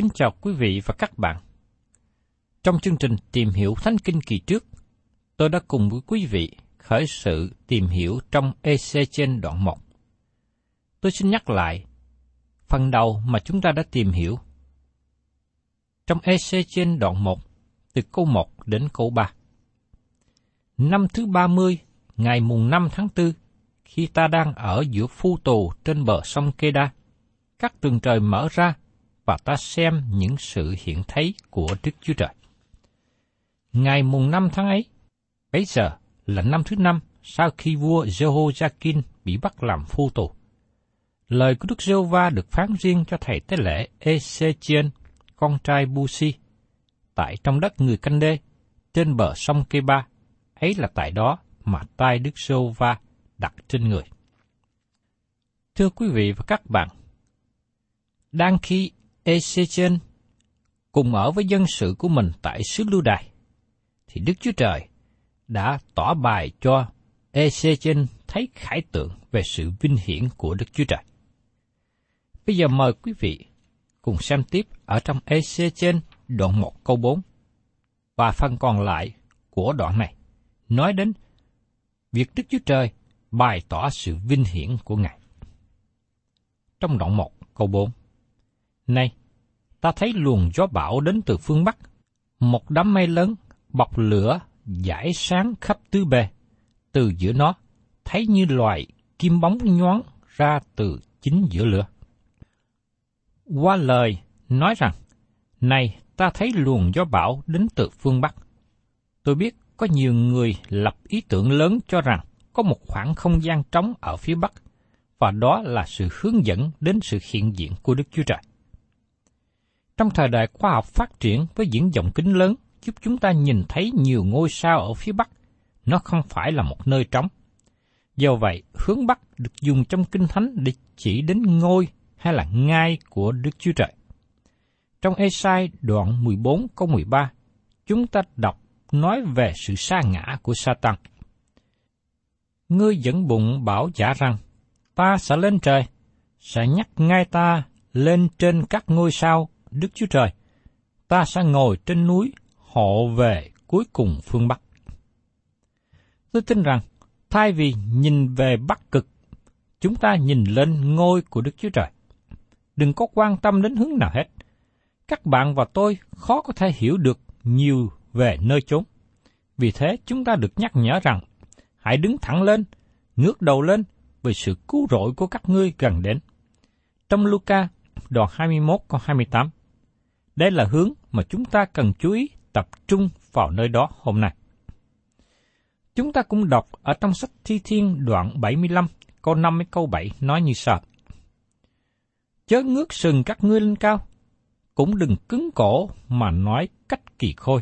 Kính chào quý vị và các bạn. Trong chương trình Tìm hiểu Thánh Kinh kỳ trước, tôi đã cùng với quý vị khởi sự tìm hiểu trong EC trên đoạn 1. Tôi xin nhắc lại phần đầu mà chúng ta đã tìm hiểu. Trong EC trên đoạn 1, từ câu 1 đến câu 3. Năm thứ 30, ngày mùng 5 tháng 4, khi ta đang ở giữa phu tù trên bờ sông Keda, các tường trời mở ra và ta xem những sự hiện thấy của Đức Chúa Trời. Ngày mùng 5 tháng ấy, bấy giờ là năm thứ năm sau khi vua Jehoiakim bị bắt làm phu tù. Lời của Đức giê va được phán riêng cho thầy tế lễ Ezechiel, con trai Busi, tại trong đất người canh đê, trên bờ sông Kê Ba. ấy là tại đó mà tay Đức giê va đặt trên người. Thưa quý vị và các bạn, đang khi Ezechen cùng ở với dân sự của mình tại xứ Lưu Đài, thì Đức Chúa Trời đã tỏ bài cho Ezechen thấy khải tượng về sự vinh hiển của Đức Chúa Trời. Bây giờ mời quý vị cùng xem tiếp ở trong Ezechen đoạn 1 câu 4 và phần còn lại của đoạn này nói đến việc Đức Chúa Trời bày tỏ sự vinh hiển của Ngài. Trong đoạn 1 câu 4 này, ta thấy luồng gió bão đến từ phương Bắc, một đám mây lớn bọc lửa giải sáng khắp tứ bề, từ giữa nó thấy như loài kim bóng nhoáng ra từ chính giữa lửa. Qua lời nói rằng, này ta thấy luồng gió bão đến từ phương Bắc. Tôi biết có nhiều người lập ý tưởng lớn cho rằng có một khoảng không gian trống ở phía Bắc, và đó là sự hướng dẫn đến sự hiện diện của Đức Chúa Trời. Trong thời đại khoa học phát triển với những dòng kính lớn giúp chúng ta nhìn thấy nhiều ngôi sao ở phía Bắc, nó không phải là một nơi trống. Do vậy, hướng Bắc được dùng trong Kinh Thánh để chỉ đến ngôi hay là ngai của Đức Chúa Trời. Trong Esai đoạn 14 câu 13, chúng ta đọc nói về sự sa ngã của Satan. Ngươi dẫn bụng bảo giả rằng, ta sẽ lên trời, sẽ nhắc ngay ta lên trên các ngôi sao Đức Chúa Trời. Ta sẽ ngồi trên núi, hộ về cuối cùng phương Bắc. Tôi tin rằng, thay vì nhìn về Bắc Cực, chúng ta nhìn lên ngôi của Đức Chúa Trời. Đừng có quan tâm đến hướng nào hết. Các bạn và tôi khó có thể hiểu được nhiều về nơi chốn. Vì thế chúng ta được nhắc nhở rằng, hãy đứng thẳng lên, ngước đầu lên vì sự cứu rỗi của các ngươi gần đến. Trong Luca, đoạn 21 câu 28. Đây là hướng mà chúng ta cần chú ý tập trung vào nơi đó hôm nay. Chúng ta cũng đọc ở trong sách Thi Thiên đoạn 75, câu 5 đến câu 7 nói như sau. Chớ ngước sừng các ngươi lên cao, cũng đừng cứng cổ mà nói cách kỳ khôi.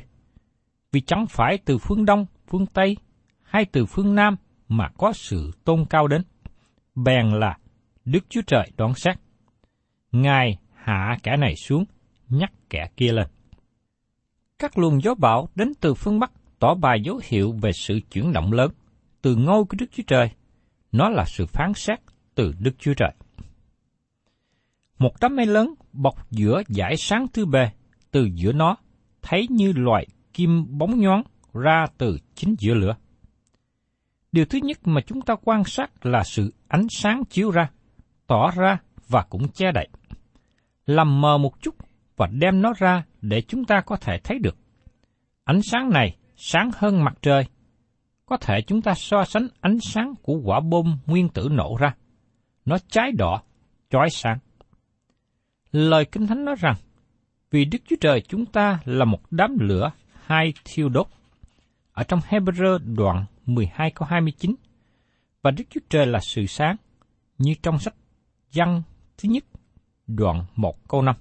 Vì chẳng phải từ phương Đông, phương Tây hay từ phương Nam mà có sự tôn cao đến. Bèn là Đức Chúa Trời đoán xét. Ngài hạ kẻ này xuống, nhắc kẻ kia lên. Các luồng gió bão đến từ phương Bắc tỏ bài dấu hiệu về sự chuyển động lớn từ ngôi của Đức Chúa Trời. Nó là sự phán xét từ Đức Chúa Trời. Một đám mây lớn bọc giữa dải sáng thứ bề, từ giữa nó thấy như loại kim bóng nhoáng ra từ chính giữa lửa. Điều thứ nhất mà chúng ta quan sát là sự ánh sáng chiếu ra, tỏ ra và cũng che đậy. Làm mờ một chút và đem nó ra để chúng ta có thể thấy được. Ánh sáng này sáng hơn mặt trời. Có thể chúng ta so sánh ánh sáng của quả bom nguyên tử nổ ra. Nó cháy đỏ, chói sáng. Lời Kinh Thánh nói rằng, vì Đức Chúa Trời chúng ta là một đám lửa hai thiêu đốt. Ở trong Hebrew đoạn 12 câu 29, và Đức Chúa Trời là sự sáng, như trong sách Giăng thứ nhất, đoạn 1 câu 5.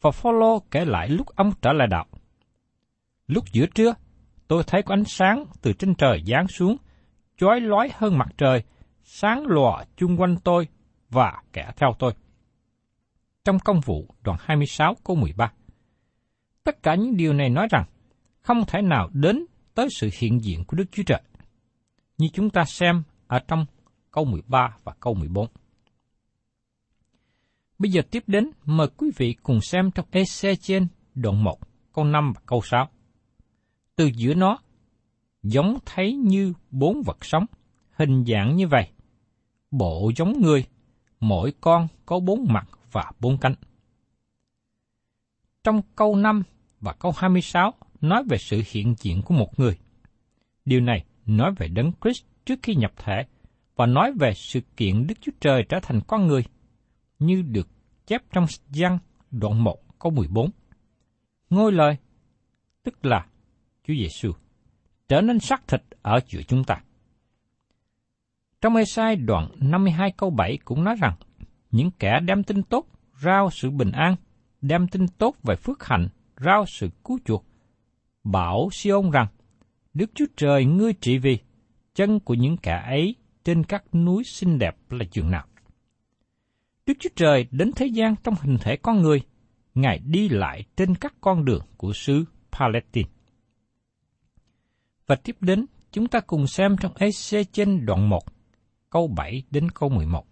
Và Phaolô kể lại lúc ông trở lại đạo. Lúc giữa trưa, tôi thấy có ánh sáng từ trên trời giáng xuống, chói lói hơn mặt trời, sáng lòa chung quanh tôi và kẻ theo tôi. Trong công vụ đoạn 26 câu 13. Tất cả những điều này nói rằng, không thể nào đến tới sự hiện diện của Đức Chúa Trời. Như chúng ta xem ở trong câu 13 và câu 14. Bây giờ tiếp đến, mời quý vị cùng xem trong EC trên đoạn 1, câu 5 và câu 6. Từ giữa nó, giống thấy như bốn vật sống, hình dạng như vậy. Bộ giống người, mỗi con có bốn mặt và bốn cánh. Trong câu 5 và câu 26 nói về sự hiện diện của một người. Điều này nói về Đấng Christ trước khi nhập thể và nói về sự kiện Đức Chúa Trời trở thành con người, như được chép trong văn đoạn 1 câu 14. Ngôi lời, tức là Chúa Giêsu trở nên xác thịt ở giữa chúng ta. Trong Ê-sai đoạn 52 câu 7 cũng nói rằng, những kẻ đem tin tốt rao sự bình an, đem tin tốt về phước hạnh, rao sự cứu chuộc. Bảo Siôn rằng, Đức Chúa Trời ngươi trị vì, chân của những kẻ ấy trên các núi xinh đẹp là chừng nào. Đức Chúa Trời đến thế gian trong hình thể con người, Ngài đi lại trên các con đường của xứ Palestine. Và tiếp đến, chúng ta cùng xem trong EC trên đoạn 1, câu 7 đến câu 11.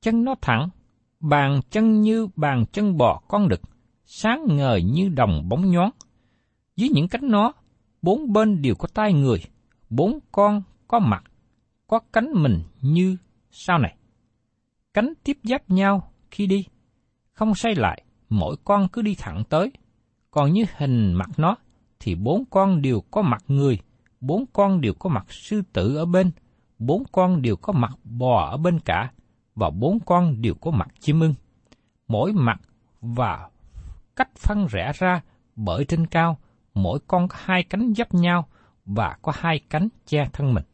Chân nó thẳng, bàn chân như bàn chân bò con đực, sáng ngời như đồng bóng nhón. Dưới những cánh nó, bốn bên đều có tai người, bốn con có mặt, có cánh mình như sau này. Cánh tiếp giáp nhau khi đi, không xoay lại, mỗi con cứ đi thẳng tới. Còn như hình mặt nó, thì bốn con đều có mặt người, bốn con đều có mặt sư tử ở bên, bốn con đều có mặt bò ở bên cả, và bốn con đều có mặt chim ưng. Mỗi mặt và cách phân rẽ ra bởi trên cao, mỗi con có hai cánh dắp nhau và có hai cánh che thân mình.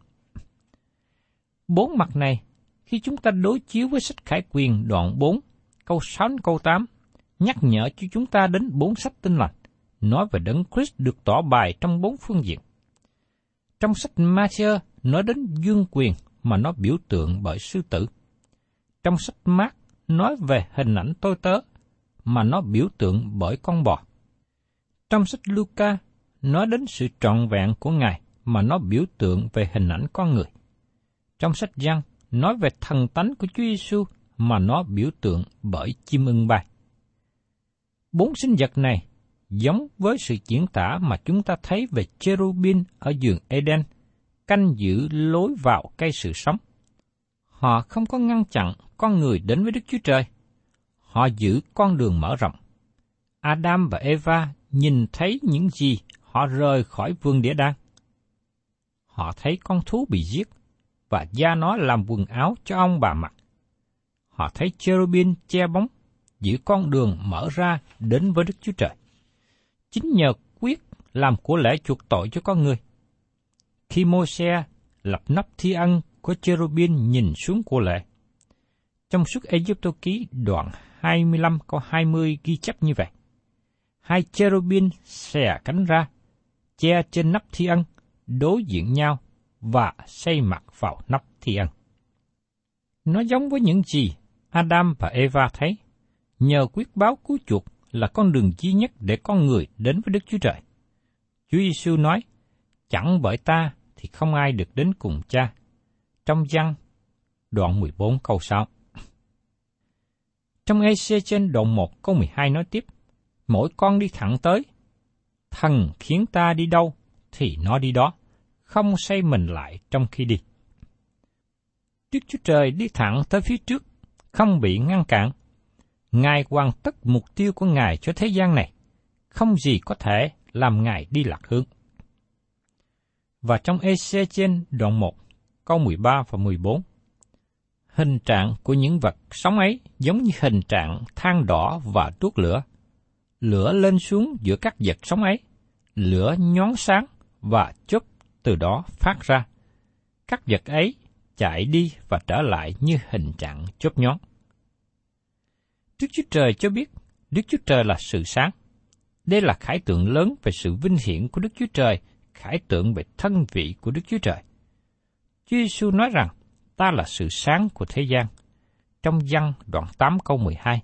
Bốn mặt này, khi chúng ta đối chiếu với sách Khải Quyền đoạn 4, câu 6 đến câu 8, nhắc nhở cho chúng ta đến bốn sách tinh lành, nói về Đấng Christ được tỏ bài trong bốn phương diện. Trong sách Matthew nói đến dương quyền mà nó biểu tượng bởi sư tử. Trong sách Mark nói về hình ảnh tôi tớ mà nó biểu tượng bởi con bò. Trong sách Luca nói đến sự trọn vẹn của Ngài mà nó biểu tượng về hình ảnh con người. Trong sách Giăng nói về thần tánh của Chúa Giêsu mà nó biểu tượng bởi chim ưng bay. Bốn sinh vật này giống với sự diễn tả mà chúng ta thấy về cherubin ở giường Eden, canh giữ lối vào cây sự sống. Họ không có ngăn chặn con người đến với Đức Chúa Trời. Họ giữ con đường mở rộng, Adam và Eva nhìn thấy những gì họ rời khỏi vương địa đàng. Họ thấy con thú bị giết và da nó làm quần áo cho ông bà mặc. Họ thấy cherubin che bóng, giữ con đường mở ra đến với Đức Chúa Trời. Chính nhờ quyết làm của lễ chuộc tội cho con người. Khi Môi-se lập nắp thi ân của cherubin nhìn xuống của lễ. Trong suốt Egypto ký đoạn 25 câu 20 ghi chép như vậy. Hai cherubin xè cánh ra, che trên nắp thi ân, đối diện nhau và xây mặt vào nắp thi ân. Nó giống với những gì Adam và Eva thấy, nhờ quyết báo cứu chuộc là con đường duy nhất để con người đến với Đức Chúa Trời. Chúa Giêsu nói, chẳng bởi ta thì không ai được đến cùng cha. Trong văn đoạn 14 câu 6. Trong EC trên đoạn 1 câu 12 nói tiếp, mỗi con đi thẳng tới, thần khiến ta đi đâu thì nó đi đó, không xây mình lại trong khi đi. Đức Chúa Trời đi thẳng tới phía trước, không bị ngăn cản. Ngài hoàn tất mục tiêu của Ngài cho thế gian này, không gì có thể làm Ngài đi lạc hướng. Và trong EC trên đoạn 1, câu 13 và 14, hình trạng của những vật sống ấy giống như hình trạng than đỏ và đuốc lửa. Lửa lên xuống giữa các vật sống ấy, lửa nhón sáng và chớp từ đó phát ra. Các vật ấy chạy đi và trở lại như hình trạng chớp nhón. Đức Chúa Trời cho biết Đức Chúa Trời là sự sáng. Đây là khải tượng lớn về sự vinh hiển của Đức Chúa Trời, khải tượng về thân vị của Đức Chúa Trời. Chúa Giêsu nói rằng, ta là sự sáng của thế gian. Trong văn đoạn 8 câu 12.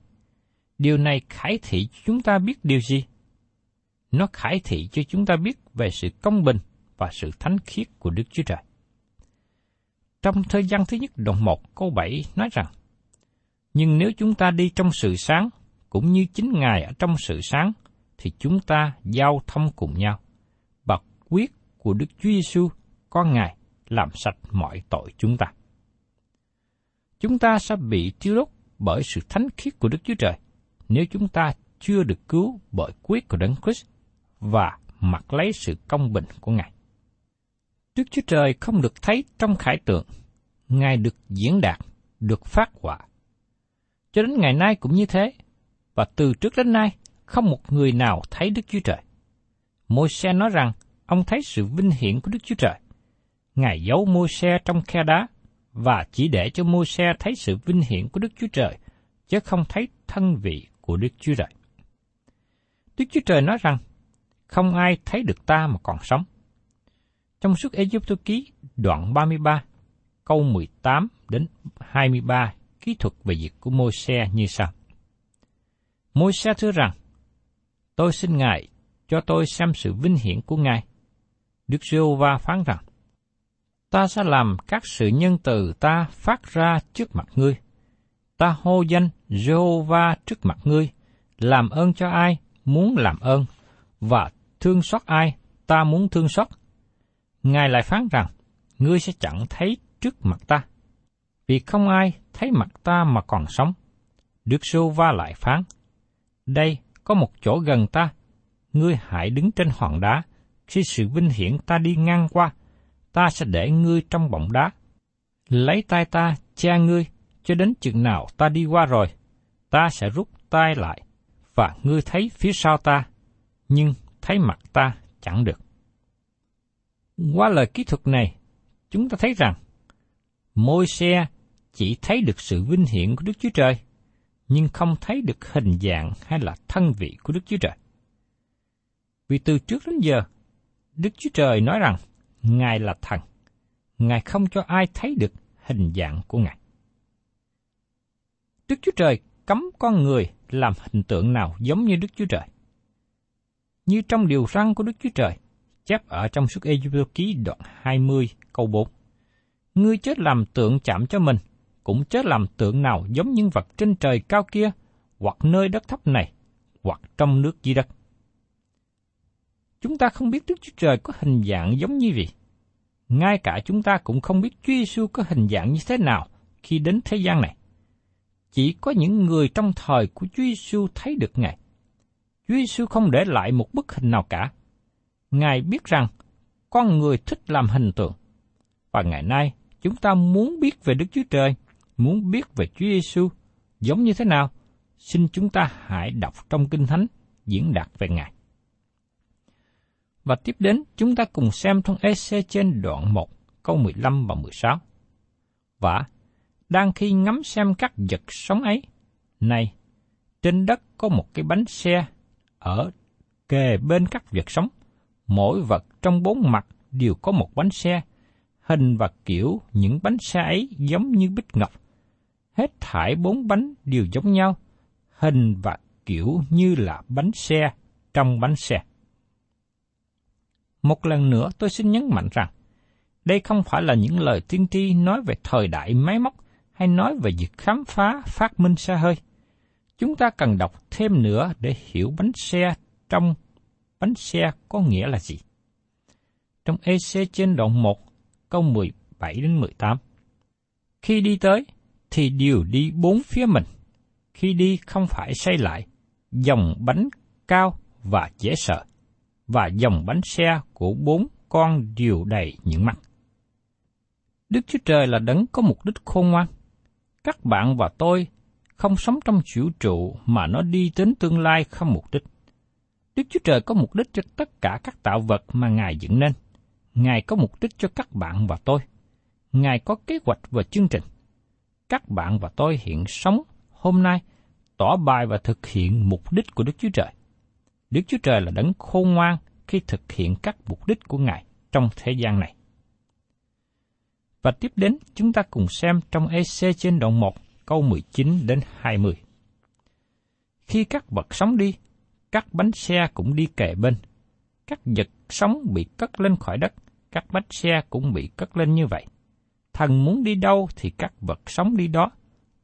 Điều này khải thị cho chúng ta biết điều gì? Nó khải thị cho chúng ta biết về sự công bình và sự thánh khiết của Đức Chúa Trời. Trong thời gian thứ nhất đoạn 1 câu 7 nói rằng, Nhưng nếu chúng ta đi trong sự sáng, cũng như chính Ngài ở trong sự sáng, thì chúng ta giao thông cùng nhau. Và quyết của Đức Chúa Giêsu con Ngài làm sạch mọi tội chúng ta. Chúng ta sẽ bị tiêu đốt bởi sự thánh khiết của Đức Chúa Trời nếu chúng ta chưa được cứu bởi quyết của Đấng Christ và mặc lấy sự công bình của Ngài. Đức Chúa Trời không được thấy trong khải tượng, Ngài được diễn đạt, được phát họa. Cho đến ngày nay cũng như thế, và từ trước đến nay, không một người nào thấy Đức Chúa Trời. Môi xe nói rằng, ông thấy sự vinh hiển của Đức Chúa Trời. Ngài giấu môi xe trong khe đá, và chỉ để cho môi xe thấy sự vinh hiển của Đức Chúa Trời, chứ không thấy thân vị của Đức Chúa Trời. Đức Chúa Trời nói rằng, không ai thấy được ta mà còn sống. Trong suốt Egypto ký đoạn 33, câu 18 đến 23 kỹ thuật về việc của môi xe như sau. Môi xe thưa rằng, tôi xin Ngài cho tôi xem sự vinh hiển của Ngài. Đức giê va phán rằng, ta sẽ làm các sự nhân từ ta phát ra trước mặt ngươi. Ta hô danh Jehovah trước mặt ngươi, làm ơn cho ai muốn làm ơn, và thương xót ai ta muốn thương xót. Ngài lại phán rằng, ngươi sẽ chẳng thấy trước mặt ta, vì không ai thấy mặt ta mà còn sống. Đức Sô Va lại phán, đây có một chỗ gần ta, ngươi hãy đứng trên hòn đá, khi sự vinh hiển ta đi ngang qua, ta sẽ để ngươi trong bọng đá. Lấy tay ta cha ngươi, cho đến chừng nào ta đi qua rồi, ta sẽ rút tay lại, và ngươi thấy phía sau ta, nhưng thấy mặt ta chẳng được. Qua lời kỹ thuật này, chúng ta thấy rằng, môi xe chỉ thấy được sự vinh hiển của Đức Chúa Trời, nhưng không thấy được hình dạng hay là thân vị của Đức Chúa Trời. Vì từ trước đến giờ, Đức Chúa Trời nói rằng, Ngài là thần. Ngài không cho ai thấy được hình dạng của Ngài. Đức Chúa Trời cấm con người làm hình tượng nào giống như Đức Chúa Trời. Như trong điều răn của Đức Chúa Trời, chép ở trong suốt Ê ký đoạn 20 câu 4. Ngươi chết làm tượng chạm cho mình, cũng chết làm tượng nào giống những vật trên trời cao kia, hoặc nơi đất thấp này, hoặc trong nước dưới đất. Chúng ta không biết Đức Chúa Trời có hình dạng giống như gì. Ngay cả chúng ta cũng không biết Chúa Giêsu có hình dạng như thế nào khi đến thế gian này. Chỉ có những người trong thời của Chúa Giêsu thấy được Ngài. Chúa Chúa Giêsu không để lại một bức hình nào cả. Ngài biết rằng con người thích làm hình tượng. Và ngày nay, chúng ta muốn biết về Đức Chúa Trời, muốn biết về Chúa Giêsu giống như thế nào, xin chúng ta hãy đọc trong Kinh Thánh diễn đạt về Ngài. Và tiếp đến, chúng ta cùng xem trong EC trên đoạn 1, câu 15 và 16. Và, đang khi ngắm xem các vật sống ấy, này, trên đất có một cái bánh xe ở kề bên các vật sống. Mỗi vật trong bốn mặt đều có một bánh xe, hình và kiểu những bánh xe ấy giống như bích ngọc. Hết thải bốn bánh đều giống nhau, hình và kiểu như là bánh xe trong bánh xe. Một lần nữa tôi xin nhấn mạnh rằng, đây không phải là những lời tiên tri nói về thời đại máy móc hay nói về việc khám phá phát minh xe hơi. Chúng ta cần đọc thêm nữa để hiểu bánh xe trong bánh xe có nghĩa là gì. Trong EC trên đoạn 1, câu 17 đến 18. Khi đi tới, thì đều đi bốn phía mình. Khi đi không phải xây lại, dòng bánh cao và dễ sợ, và dòng bánh xe của bốn con đều đầy những mặt. Đức Chúa Trời là đấng có mục đích khôn ngoan. Các bạn và tôi không sống trong vũ trụ mà nó đi đến tương lai không mục đích. Đức Chúa Trời có mục đích cho tất cả các tạo vật mà Ngài dựng nên. Ngài có mục đích cho các bạn và tôi. Ngài có kế hoạch và chương trình. Các bạn và tôi hiện sống hôm nay tỏ bài và thực hiện mục đích của Đức Chúa Trời. Đức Chúa Trời là đấng khôn ngoan khi thực hiện các mục đích của Ngài trong thế gian này. Và tiếp đến, chúng ta cùng xem trong EC trên đoạn 1, câu 19 đến 20. Khi các vật sống đi, các bánh xe cũng đi kề bên. Các vật sống bị cất lên khỏi đất, các bánh xe cũng bị cất lên như vậy. Thần muốn đi đâu thì các vật sống đi đó.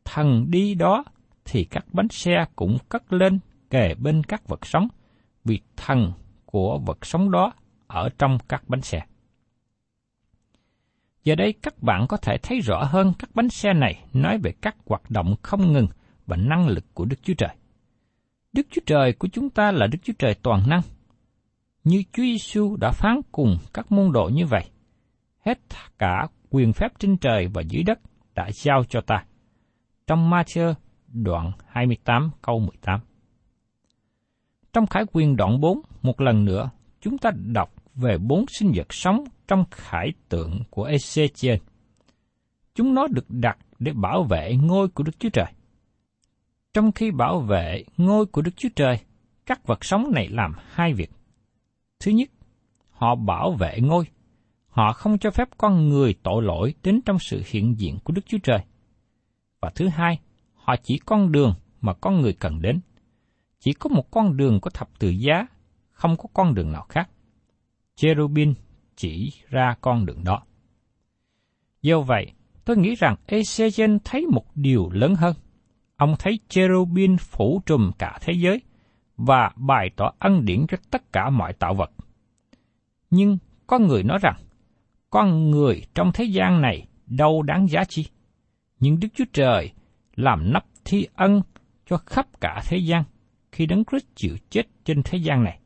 Thần đi đó thì các bánh xe cũng cất lên kề bên các vật sống, vì thần của vật sống đó ở trong các bánh xe. Giờ đây các bạn có thể thấy rõ hơn các bánh xe này nói về các hoạt động không ngừng và năng lực của Đức Chúa Trời. Đức Chúa Trời của chúng ta là Đức Chúa Trời toàn năng. Như Chúa Giêsu đã phán cùng các môn đồ như vậy, hết cả quyền phép trên trời và dưới đất đã giao cho ta. Trong Matthew đoạn 28 câu 18. Trong Khải quyền đoạn 4, một lần nữa, chúng ta đọc về bốn sinh vật sống trong khải tượng của Ezechiel. Chúng nó được đặt để bảo vệ ngôi của Đức Chúa Trời. Trong khi bảo vệ ngôi của Đức Chúa Trời, các vật sống này làm hai việc. Thứ nhất, họ bảo vệ ngôi. Họ không cho phép con người tội lỗi đến trong sự hiện diện của Đức Chúa Trời. Và thứ hai, họ chỉ con đường mà con người cần đến. Chỉ có một con đường có thập tự giá, không có con đường nào khác. Cherubin chỉ ra con đường đó. Do vậy, tôi nghĩ rằng Ezechen thấy một điều lớn hơn. Ông thấy cherubin phủ trùm cả thế giới và bày tỏ ân điển cho tất cả mọi tạo vật. Nhưng có người nói rằng, con người trong thế gian này đâu đáng giá chi. Nhưng Đức Chúa Trời làm nắp thi ân cho khắp cả thế gian khi Đấng Christ chịu chết trên thế gian này.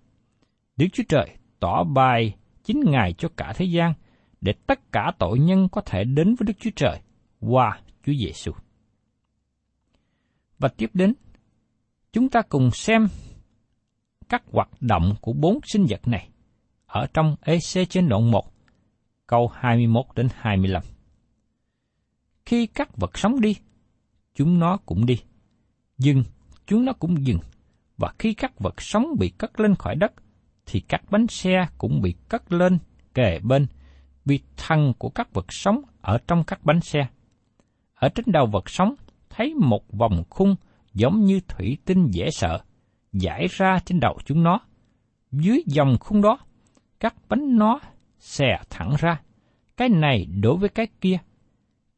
Đức Chúa Trời tỏ bài chính Ngài cho cả thế gian, để tất cả tội nhân có thể đến với Đức Chúa Trời qua Chúa Giêsu. Và tiếp đến, chúng ta cùng xem các hoạt động của bốn sinh vật này ở trong EC trên đoạn 1, câu 21 đến 25. Khi các vật sống đi, chúng nó cũng đi. Dừng, chúng nó cũng dừng. Và khi các vật sống bị cất lên khỏi đất, thì các bánh xe cũng bị cất lên kề bên, vì thân của các vật sống ở trong các bánh xe. Ở trên đầu vật sống thấy một vòng khung giống như thủy tinh dễ sợ, giải ra trên đầu chúng nó. Dưới dòng khung đó, các bánh nó xè thẳng ra, cái này đối với cái kia.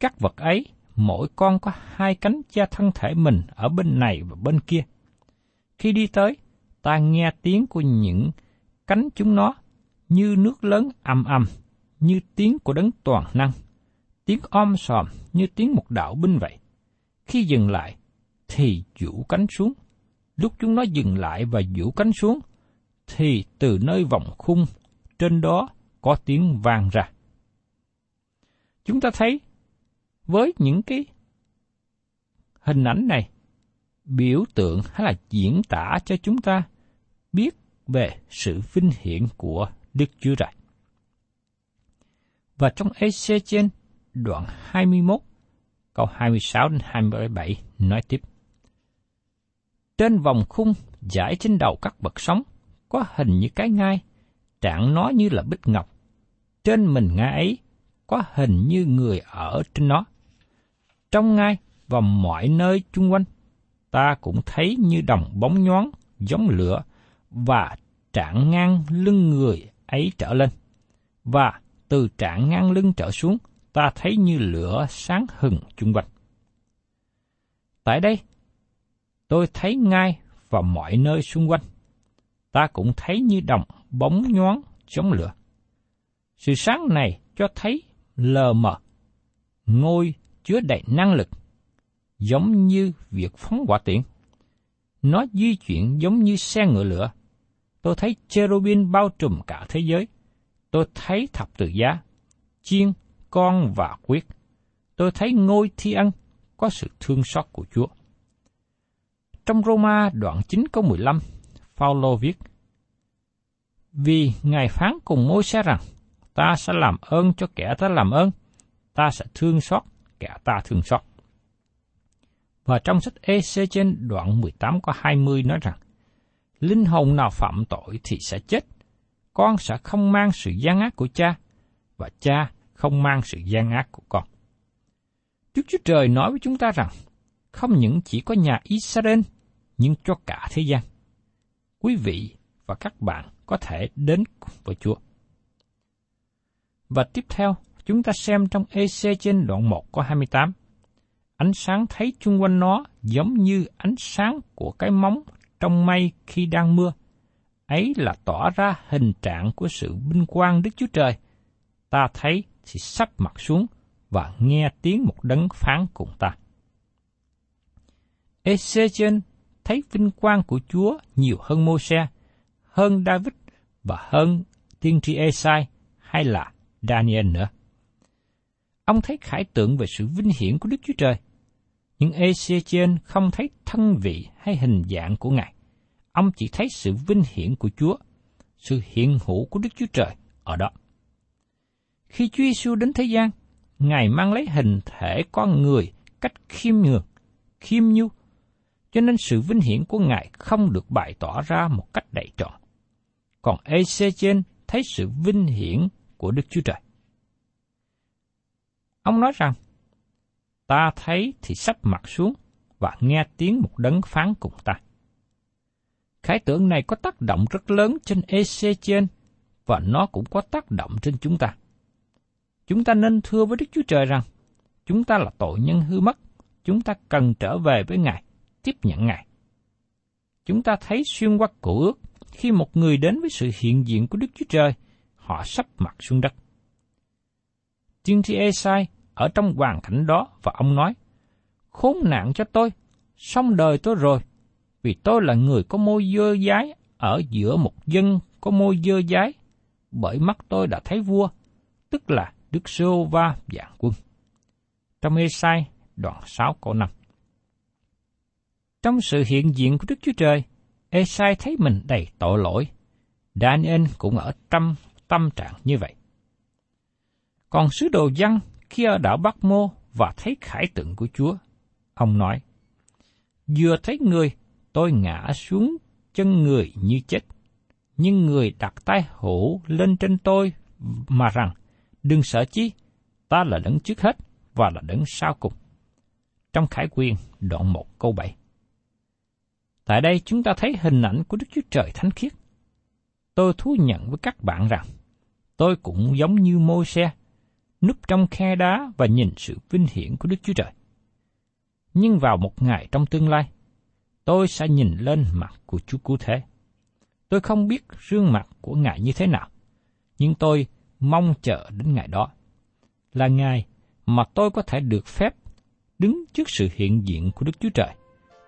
Các vật ấy, mỗi con có hai cánh cha thân thể mình ở bên này và bên kia. Khi đi tới, ta nghe tiếng của những cánh chúng nó như nước lớn ầm ầm, như tiếng của đấng toàn năng, tiếng om sòm như tiếng một đạo binh vậy. Khi dừng lại, thì vũ cánh xuống, lúc chúng nó dừng lại và vũ cánh xuống, thì từ nơi vòng khung trên đó có tiếng vang ra. Chúng ta thấy với những cái hình ảnh này biểu tượng hay là diễn tả cho chúng ta biết về sự vinh hiển của Đức Chúa Trời. Và trong EC đoạn 21, câu 26 đến 27 nói tiếp. Trên vòng khung giải trên đầu các bậc sống có hình như cái ngai, trạng nó như là bích ngọc. Trên mình ngai ấy có hình như người ở trên nó. Trong ngai và mọi nơi chung quanh, ta cũng thấy như đồng bóng nhoáng giống lửa và trạng ngang lưng người ấy trở lên. Và từ trạng ngang lưng trở xuống, ta thấy như lửa sáng hừng chung quanh. Tại đây, tôi thấy ngay và mọi nơi xung quanh. Ta cũng thấy như đồng bóng nhoáng giống lửa. Sự sáng này cho thấy lờ mờ, ngôi chứa đầy năng lực, giống như việc phóng quả tiễn. Nó di chuyển giống như xe ngựa lửa. Tôi thấy cherubin bao trùm cả thế giới. Tôi thấy thập tự giá, chiên, con và quyết. Tôi thấy ngôi thi ân có sự thương xót của Chúa. Trong Roma đoạn 9 câu 15, Phaolô viết, Vì Ngài phán cùng môi xe rằng, ta sẽ làm ơn cho kẻ ta làm ơn, ta sẽ thương xót kẻ ta thương xót. Và trong sách EC trên đoạn 18 có 20 nói rằng, Linh hồn nào phạm tội thì sẽ chết, con sẽ không mang sự gian ác của cha, và cha không mang sự gian ác của con. Đức Chúa Trời nói với chúng ta rằng, không những chỉ có nhà Israel, nhưng cho cả thế gian. Quý vị và các bạn có thể đến với Chúa. Và tiếp theo, chúng ta xem trong EC trên đoạn 1 có 28. Ánh sáng thấy chung quanh nó giống như ánh sáng của cái móng trong mây khi đang mưa. Ấy là tỏ ra hình trạng của sự vinh quang Đức Chúa Trời. Ta thấy thì sắp mặt xuống và nghe tiếng một đấng phán cùng ta. Ezechen thấy vinh quang của Chúa nhiều hơn Mô-se, hơn David và hơn tiên tri Esai hay là Daniel nữa. Ông thấy khải tượng về sự vinh hiển của Đức Chúa Trời, nhưng Ezechen không thấy thân vị hay hình dạng của Ngài. Ông chỉ thấy sự vinh hiển của Chúa, sự hiện hữu của Đức Chúa Trời ở đó. Khi Chúa Giêsu đến thế gian, Ngài mang lấy hình thể con người cách khiêm nhường, khiêm nhu, cho nên sự vinh hiển của Ngài không được bày tỏ ra một cách đầy trọn. Còn Ezechiel thấy sự vinh hiển của Đức Chúa Trời. Ông nói rằng, ta thấy thì sắp mặt xuống và nghe tiếng một đấng phán cùng ta. khái tượng này có tác động rất lớn trên Ezechiel và nó cũng có tác động trên chúng ta. Chúng ta nên thưa với Đức Chúa Trời rằng, chúng ta là tội nhân hư mất, chúng ta cần trở về với Ngài, tiếp nhận Ngài. Chúng ta thấy xuyên qua cổ ước, khi một người đến với sự hiện diện của Đức Chúa Trời, họ sắp mặt xuống đất. Tiên tri Esai ở trong hoàn cảnh đó và ông nói, khốn nạn cho tôi, xong đời tôi rồi, vì tôi là người có môi dơ dái ở giữa một dân có môi dơ dái, bởi mắt tôi đã thấy vua, tức là Đức Sô Va dạng quân. Trong Ê-sai, đoạn 6 câu 5. Trong sự hiện diện của Đức Chúa Trời, Ê-sai thấy mình đầy tội lỗi. Daniel cũng ở trong tâm trạng như vậy. Còn sứ đồ văn khi ở đảo Bắc Mô và thấy khải tượng của Chúa, ông nói, Vừa thấy người, tôi ngã xuống chân người như chết. Nhưng người đặt tay hổ lên trên tôi mà rằng, đừng sợ chi, ta là đấng trước hết và là đấng sau cùng. Trong Khải Quyên, đoạn 1 câu 7. Tại đây chúng ta thấy hình ảnh của Đức Chúa Trời Thánh Khiết. Tôi thú nhận với các bạn rằng, tôi cũng giống như môi xe, núp trong khe đá và nhìn sự vinh hiển của Đức Chúa Trời. Nhưng vào một ngày trong tương lai, tôi sẽ nhìn lên mặt của Chúa Cứu Thế. Tôi không biết gương mặt của Ngài như thế nào, nhưng tôi mong chờ đến ngày đó. Là ngày mà tôi có thể được phép đứng trước sự hiện diện của Đức Chúa Trời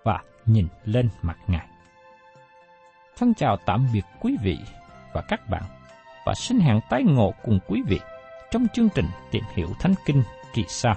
và nhìn lên mặt Ngài. Thân chào tạm biệt quý vị và các bạn và xin hẹn tái ngộ cùng quý vị trong chương trình tìm hiểu Thánh Kinh kỳ sau.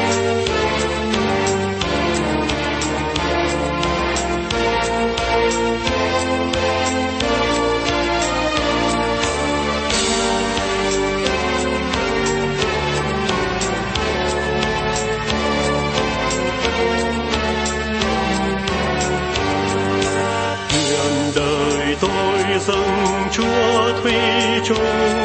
Công